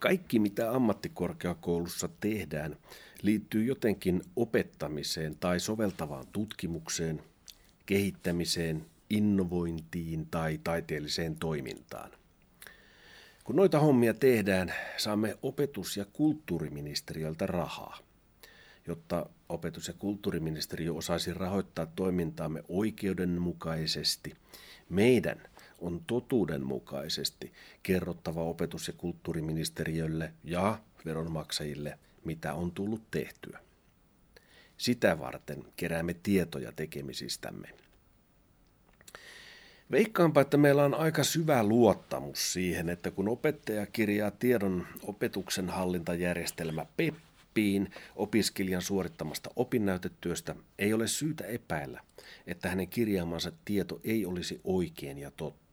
Kaikki, mitä ammattikorkeakoulussa tehdään, liittyy jotenkin opettamiseen tai soveltavaan tutkimukseen, kehittämiseen, innovointiin tai taiteelliseen toimintaan. Kun noita hommia tehdään, saamme opetus- ja kulttuuriministeriöltä rahaa. Jotta opetus- ja kulttuuriministeriö osaisi rahoittaa toimintaamme oikeudenmukaisesti, meidän on totuudenmukaisesti kerrottava opetus- ja kulttuuriministeriölle ja veronmaksajille, mitä on tullut tehtyä. Sitä varten keräämme tietoja tekemisistämme. Veikkaanpa, että meillä on aika syvä luottamus siihen, että kun opettaja kirjaa tiedon opetuksen hallintajärjestelmä PEPPiin opiskelijan suorittamasta opinnäytetyöstä, ei ole syytä epäillä, että hänen kirjaamansa tieto ei olisi oikein ja totta.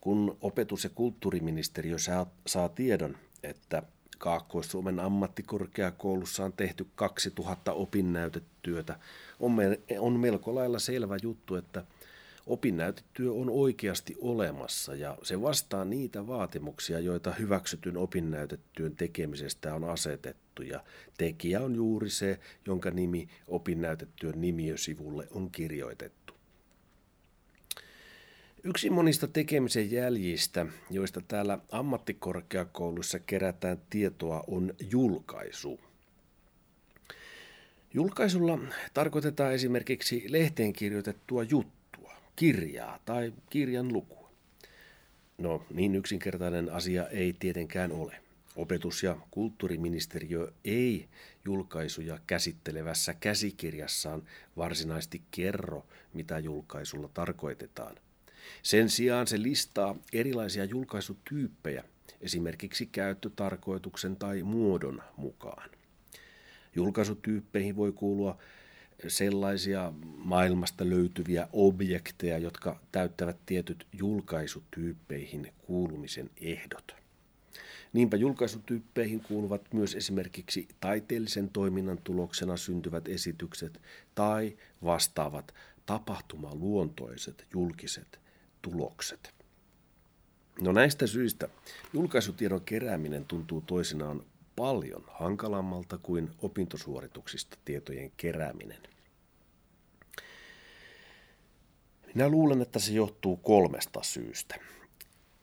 Kun opetus- ja kulttuuriministeriö saa, saa tiedon, että Kaakkois-Suomen ammattikorkeakoulussa on tehty 2000 opinnäytetyötä, on, me, on melko lailla selvä juttu, että – Opinnäytetyö on oikeasti olemassa ja se vastaa niitä vaatimuksia, joita hyväksytyn opinnäytetyön tekemisestä on asetettu ja tekijä on juuri se, jonka nimi opinnäytetyön nimiösivulle on kirjoitettu. Yksi monista tekemisen jäljistä, joista täällä ammattikorkeakoulussa kerätään tietoa, on julkaisu. Julkaisulla tarkoitetaan esimerkiksi lehteen kirjoitettua juttua kirjaa tai kirjan lukua. No, niin yksinkertainen asia ei tietenkään ole. Opetus- ja kulttuuriministeriö ei julkaisuja käsittelevässä käsikirjassaan varsinaisesti kerro, mitä julkaisulla tarkoitetaan. Sen sijaan se listaa erilaisia julkaisutyyppejä, esimerkiksi käyttötarkoituksen tai muodon mukaan. Julkaisutyyppeihin voi kuulua sellaisia maailmasta löytyviä objekteja, jotka täyttävät tietyt julkaisutyyppeihin kuulumisen ehdot. Niinpä julkaisutyyppeihin kuuluvat myös esimerkiksi taiteellisen toiminnan tuloksena syntyvät esitykset tai vastaavat tapahtumaluontoiset julkiset tulokset. No näistä syistä julkaisutiedon kerääminen tuntuu toisinaan paljon hankalammalta kuin opintosuorituksista tietojen kerääminen. Minä luulen, että se johtuu kolmesta syystä.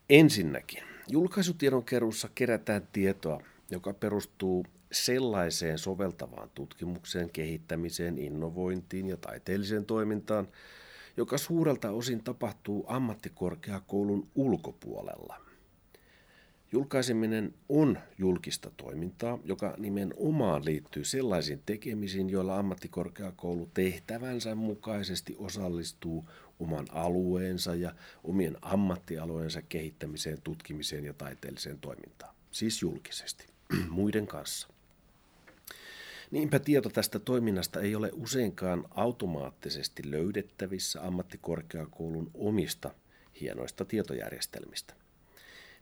Ensinnäkin, julkaisutiedon keruussa kerätään tietoa, joka perustuu sellaiseen soveltavaan tutkimukseen, kehittämiseen, innovointiin ja taiteelliseen toimintaan, joka suurelta osin tapahtuu ammattikorkeakoulun ulkopuolella. Julkaiseminen on julkista toimintaa, joka nimenomaan liittyy sellaisiin tekemisiin, joilla ammattikorkeakoulu tehtävänsä mukaisesti osallistuu oman alueensa ja omien ammattialueensa kehittämiseen, tutkimiseen ja taiteelliseen toimintaan. Siis julkisesti, muiden kanssa. Niinpä tieto tästä toiminnasta ei ole useinkaan automaattisesti löydettävissä ammattikorkeakoulun omista hienoista tietojärjestelmistä.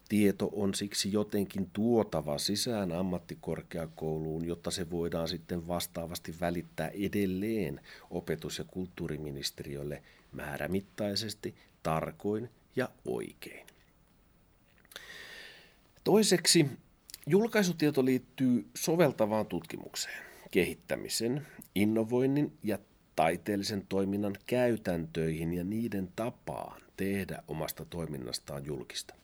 Tieto on siksi jotenkin tuotava sisään ammattikorkeakouluun, jotta se voidaan sitten vastaavasti välittää edelleen opetus- ja kulttuuriministeriölle määrämittaisesti, tarkoin ja oikein. Toiseksi julkaisutieto liittyy soveltavaan tutkimukseen, kehittämisen, innovoinnin ja taiteellisen toiminnan käytäntöihin ja niiden tapaan tehdä omasta toiminnastaan julkista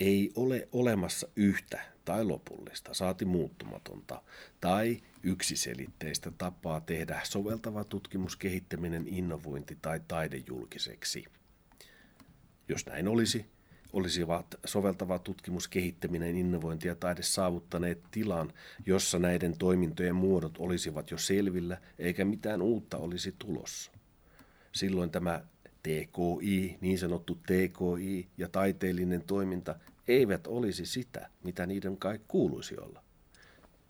ei ole olemassa yhtä tai lopullista, saati muuttumatonta tai yksiselitteistä tapaa tehdä soveltava tutkimus, kehittäminen, innovointi tai taide julkiseksi. Jos näin olisi, olisivat soveltava tutkimus, kehittäminen, innovointi ja taide saavuttaneet tilan, jossa näiden toimintojen muodot olisivat jo selvillä, eikä mitään uutta olisi tulossa. Silloin tämä TKI, niin sanottu TKI ja taiteellinen toiminta eivät olisi sitä, mitä niiden kai kuuluisi olla.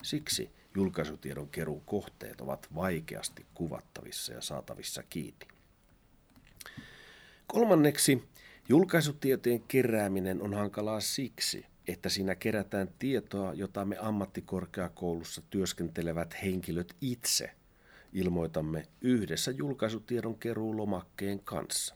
Siksi julkaisutiedon keruun kohteet ovat vaikeasti kuvattavissa ja saatavissa kiinni. Kolmanneksi, julkaisutietojen kerääminen on hankalaa siksi, että siinä kerätään tietoa, jota me ammattikorkeakoulussa työskentelevät henkilöt itse ilmoitamme yhdessä julkaisutiedon keruulomakkeen kanssa.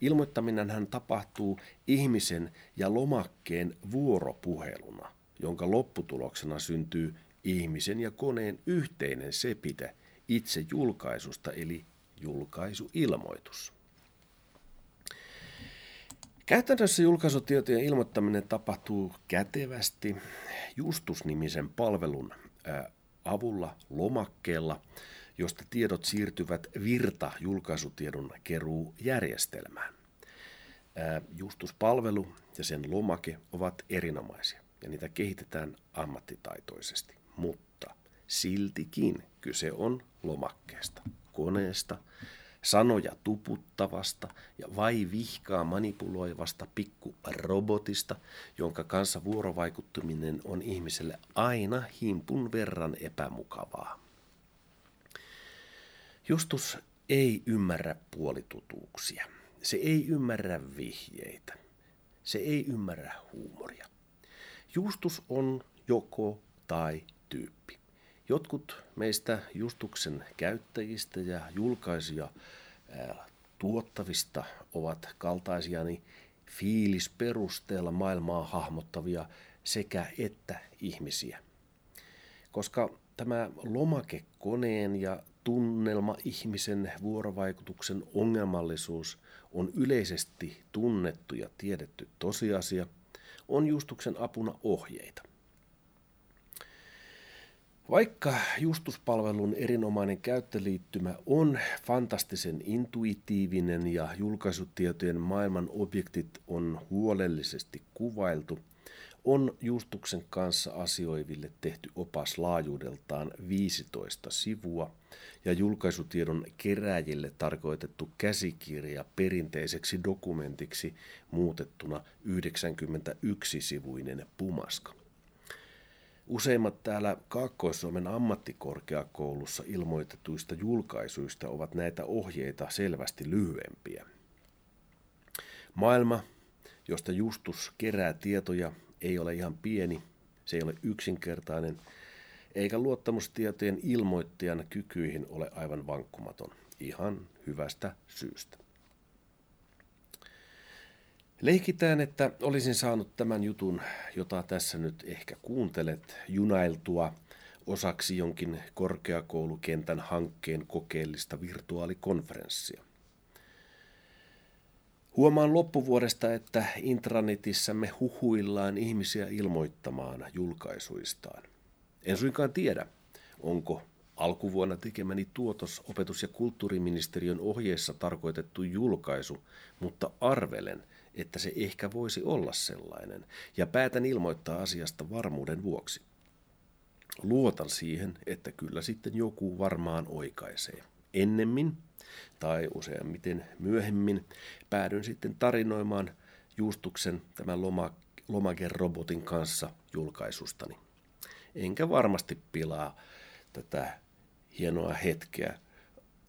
Ilmoittaminen tapahtuu ihmisen ja lomakkeen vuoropuheluna, jonka lopputuloksena syntyy ihmisen ja koneen yhteinen sepite itse julkaisusta eli julkaisuilmoitus. Käytännössä julkaisutietojen ilmoittaminen tapahtuu kätevästi Justus-nimisen palvelun avulla lomakkeella, josta tiedot siirtyvät virta julkaisutiedon keruujärjestelmään. Justuspalvelu ja sen lomake ovat erinomaisia ja niitä kehitetään ammattitaitoisesti, mutta siltikin kyse on lomakkeesta, koneesta, sanoja tuputtavasta ja vai vihkaa manipuloivasta pikkurobotista, jonka kanssa vuorovaikuttuminen on ihmiselle aina himpun verran epämukavaa. Justus ei ymmärrä puolitutuuksia. Se ei ymmärrä vihjeitä. Se ei ymmärrä huumoria. Justus on joko tai tyyppi. Jotkut meistä Justuksen käyttäjistä ja julkaisuja tuottavista ovat kaltaisiani fiilisperusteella maailmaa hahmottavia sekä että ihmisiä. Koska tämä lomakekoneen ja tunnelma ihmisen vuorovaikutuksen ongelmallisuus on yleisesti tunnettu ja tiedetty tosiasia, on Justuksen apuna ohjeita – vaikka Justuspalvelun erinomainen käyttöliittymä on fantastisen intuitiivinen ja julkaisutietojen maailman objektit on huolellisesti kuvailtu, on Justuksen kanssa asioiville tehty opas laajuudeltaan 15 sivua ja julkaisutiedon keräjille tarkoitettu käsikirja perinteiseksi dokumentiksi muutettuna 91-sivuinen pumaska. Useimmat täällä Kaakkois-Suomen ammattikorkeakoulussa ilmoitetuista julkaisuista ovat näitä ohjeita selvästi lyhyempiä. Maailma, josta Justus kerää tietoja, ei ole ihan pieni, se ei ole yksinkertainen, eikä luottamustietojen ilmoittajan kykyihin ole aivan vankkumaton, ihan hyvästä syystä. Leikitään, että olisin saanut tämän jutun, jota tässä nyt ehkä kuuntelet, junailtua osaksi jonkin korkeakoulukentän hankkeen kokeellista virtuaalikonferenssia. Huomaan loppuvuodesta, että intranetissämme huhuillaan ihmisiä ilmoittamaan julkaisuistaan. En suinkaan tiedä, onko alkuvuonna tekemäni tuotos opetus- ja kulttuuriministeriön ohjeessa tarkoitettu julkaisu, mutta arvelen – että se ehkä voisi olla sellainen, ja päätän ilmoittaa asiasta varmuuden vuoksi. Luotan siihen, että kyllä sitten joku varmaan oikaisee. Ennemmin, tai useimmiten myöhemmin, päädyn sitten tarinoimaan Juustuksen tämän loma, kanssa julkaisustani. Enkä varmasti pilaa tätä hienoa hetkeä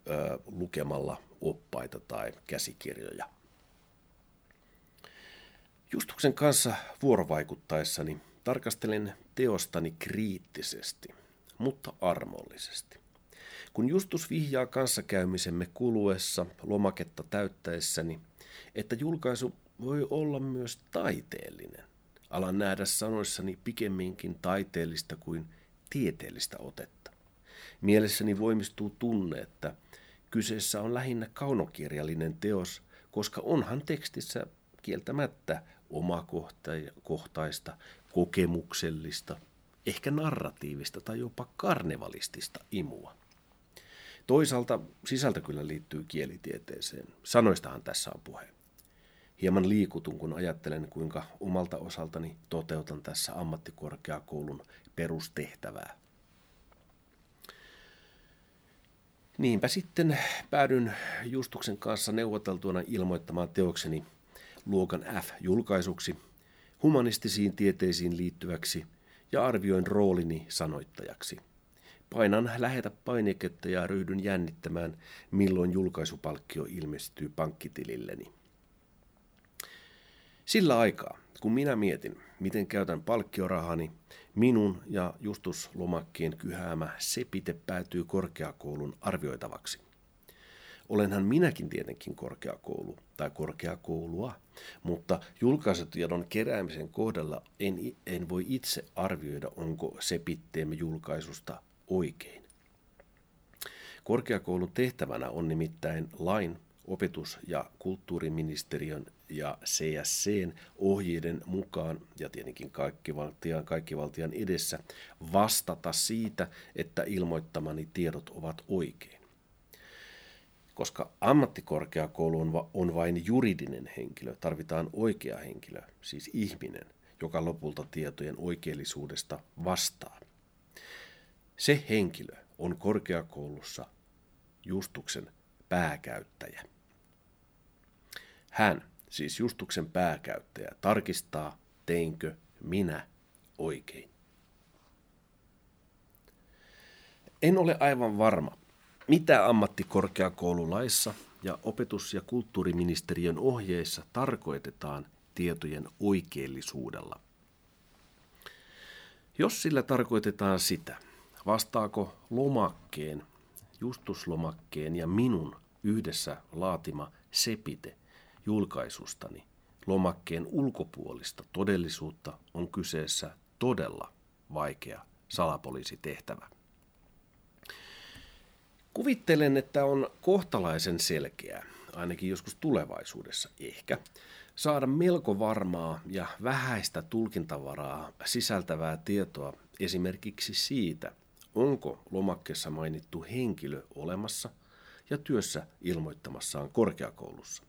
ö, lukemalla oppaita tai käsikirjoja. Justuksen kanssa vuorovaikuttaessani tarkastelen teostani kriittisesti, mutta armollisesti. Kun Justus vihjaa kanssakäymisemme kuluessa lomaketta täyttäessäni, että julkaisu voi olla myös taiteellinen, alan nähdä sanoissani pikemminkin taiteellista kuin tieteellistä otetta. Mielessäni voimistuu tunne, että kyseessä on lähinnä kaunokirjallinen teos, koska onhan tekstissä kieltämättä omakohtaista, kokemuksellista, ehkä narratiivista tai jopa karnevalistista imua. Toisaalta sisältö kyllä liittyy kielitieteeseen. Sanoistahan tässä on puhe. Hieman liikutun, kun ajattelen, kuinka omalta osaltani toteutan tässä ammattikorkeakoulun perustehtävää. Niinpä sitten päädyn Justuksen kanssa neuvoteltuina ilmoittamaan teokseni luokan F-julkaisuksi, humanistisiin tieteisiin liittyväksi ja arvioin roolini sanoittajaksi. Painan lähetä painiketta ja ryhdyn jännittämään, milloin julkaisupalkkio ilmestyy pankkitililleni. Sillä aikaa, kun minä mietin, miten käytän palkkiorahani, minun ja Justus Lomakkien kyhäämä sepite päätyy korkeakoulun arvioitavaksi. Olenhan minäkin tietenkin korkeakoulu tai korkeakoulua, mutta julkaisutiedon keräämisen kohdalla en, en voi itse arvioida, onko sepitteemme julkaisusta oikein. Korkeakoulun tehtävänä on nimittäin lain, opetus- ja kulttuuriministeriön ja CSCn ohjeiden mukaan ja tietenkin kaikkivaltian, kaikkivaltian edessä vastata siitä, että ilmoittamani tiedot ovat oikein. Koska ammattikorkeakoulu on vain juridinen henkilö, tarvitaan oikea henkilö, siis ihminen, joka lopulta tietojen oikeellisuudesta vastaa. Se henkilö on korkeakoulussa Justuksen pääkäyttäjä. Hän, siis Justuksen pääkäyttäjä, tarkistaa, teinkö minä oikein. En ole aivan varma, mitä ammattikorkeakoululaissa ja opetus- ja kulttuuriministeriön ohjeissa tarkoitetaan tietojen oikeellisuudella. Jos sillä tarkoitetaan sitä, vastaako lomakkeen, justuslomakkeen ja minun yhdessä laatima sepite julkaisustani lomakkeen ulkopuolista todellisuutta on kyseessä todella vaikea salapoliisitehtävä. Kuvittelen, että on kohtalaisen selkeää, ainakin joskus tulevaisuudessa ehkä, saada melko varmaa ja vähäistä tulkintavaraa sisältävää tietoa esimerkiksi siitä, onko lomakkeessa mainittu henkilö olemassa ja työssä ilmoittamassaan korkeakoulussa.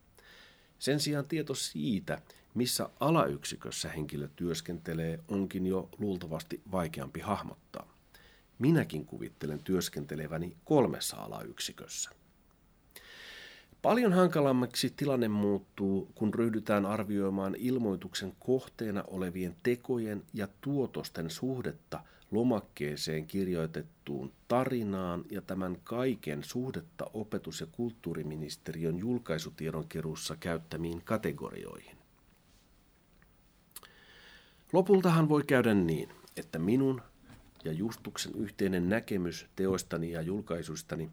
Sen sijaan tieto siitä, missä alayksikössä henkilö työskentelee, onkin jo luultavasti vaikeampi hahmottaa. Minäkin kuvittelen työskenteleväni kolmessa alayksikössä. Paljon hankalammaksi tilanne muuttuu, kun ryhdytään arvioimaan ilmoituksen kohteena olevien tekojen ja tuotosten suhdetta lomakkeeseen kirjoitettuun tarinaan ja tämän kaiken suhdetta opetus- ja kulttuuriministeriön julkaisutiedonkeruussa käyttämiin kategorioihin. Lopultahan voi käydä niin, että minun ja Justuksen yhteinen näkemys teoistani ja julkaisuistani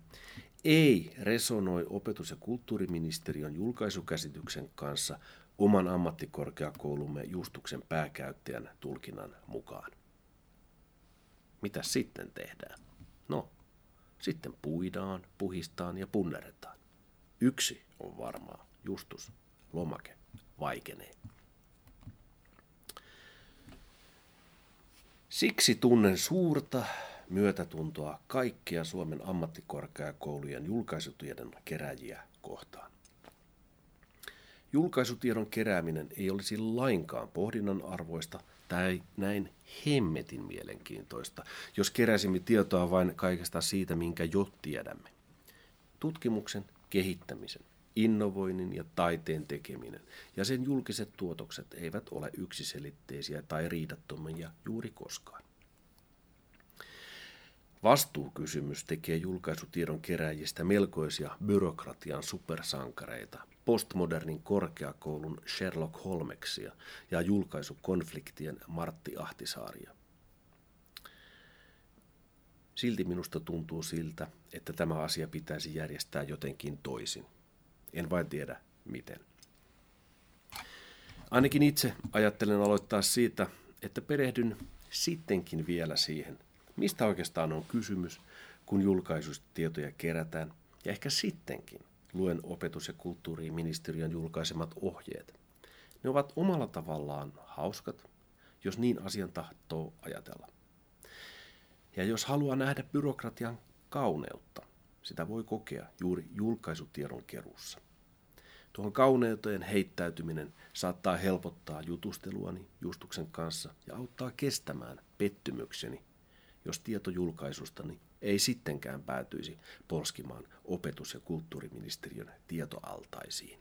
ei resonoi opetus- ja kulttuuriministeriön julkaisukäsityksen kanssa oman ammattikorkeakoulumme Justuksen pääkäyttäjän tulkinnan mukaan. Mitä sitten tehdään? No, sitten puidaan, puhistaan ja punneretaan. Yksi on varmaa, Justus, lomake, vaikenee. Siksi tunnen suurta myötätuntoa kaikkia Suomen ammattikorkeakoulujen julkaisutiedon keräjiä kohtaan. Julkaisutiedon kerääminen ei olisi lainkaan pohdinnan arvoista tai näin hemmetin mielenkiintoista, jos keräsimme tietoa vain kaikesta siitä, minkä jo tiedämme. Tutkimuksen, kehittämisen, innovoinnin ja taiteen tekeminen ja sen julkiset tuotokset eivät ole yksiselitteisiä tai riidattomia juuri koskaan. Vastuukysymys tekee julkaisutiedon keräjistä melkoisia byrokratian supersankareita, postmodernin korkeakoulun Sherlock Holmeksia ja julkaisukonfliktien Martti Ahtisaaria. Silti minusta tuntuu siltä, että tämä asia pitäisi järjestää jotenkin toisin. En vain tiedä miten. Ainakin itse ajattelen aloittaa siitä, että perehdyn sittenkin vielä siihen, mistä oikeastaan on kysymys, kun julkaisuista tietoja kerätään, ja ehkä sittenkin luen opetus- ja kulttuuriministeriön julkaisemat ohjeet. Ne ovat omalla tavallaan hauskat, jos niin asian tahtoo ajatella. Ja jos haluaa nähdä byrokratian kauneutta, sitä voi kokea juuri julkaisutiedon keruussa. Tuohon kauneuteen heittäytyminen saattaa helpottaa jutusteluani Justuksen kanssa ja auttaa kestämään pettymykseni, jos tieto julkaisustani ei sittenkään päätyisi polskimaan opetus- ja kulttuuriministeriön tietoaltaisiin.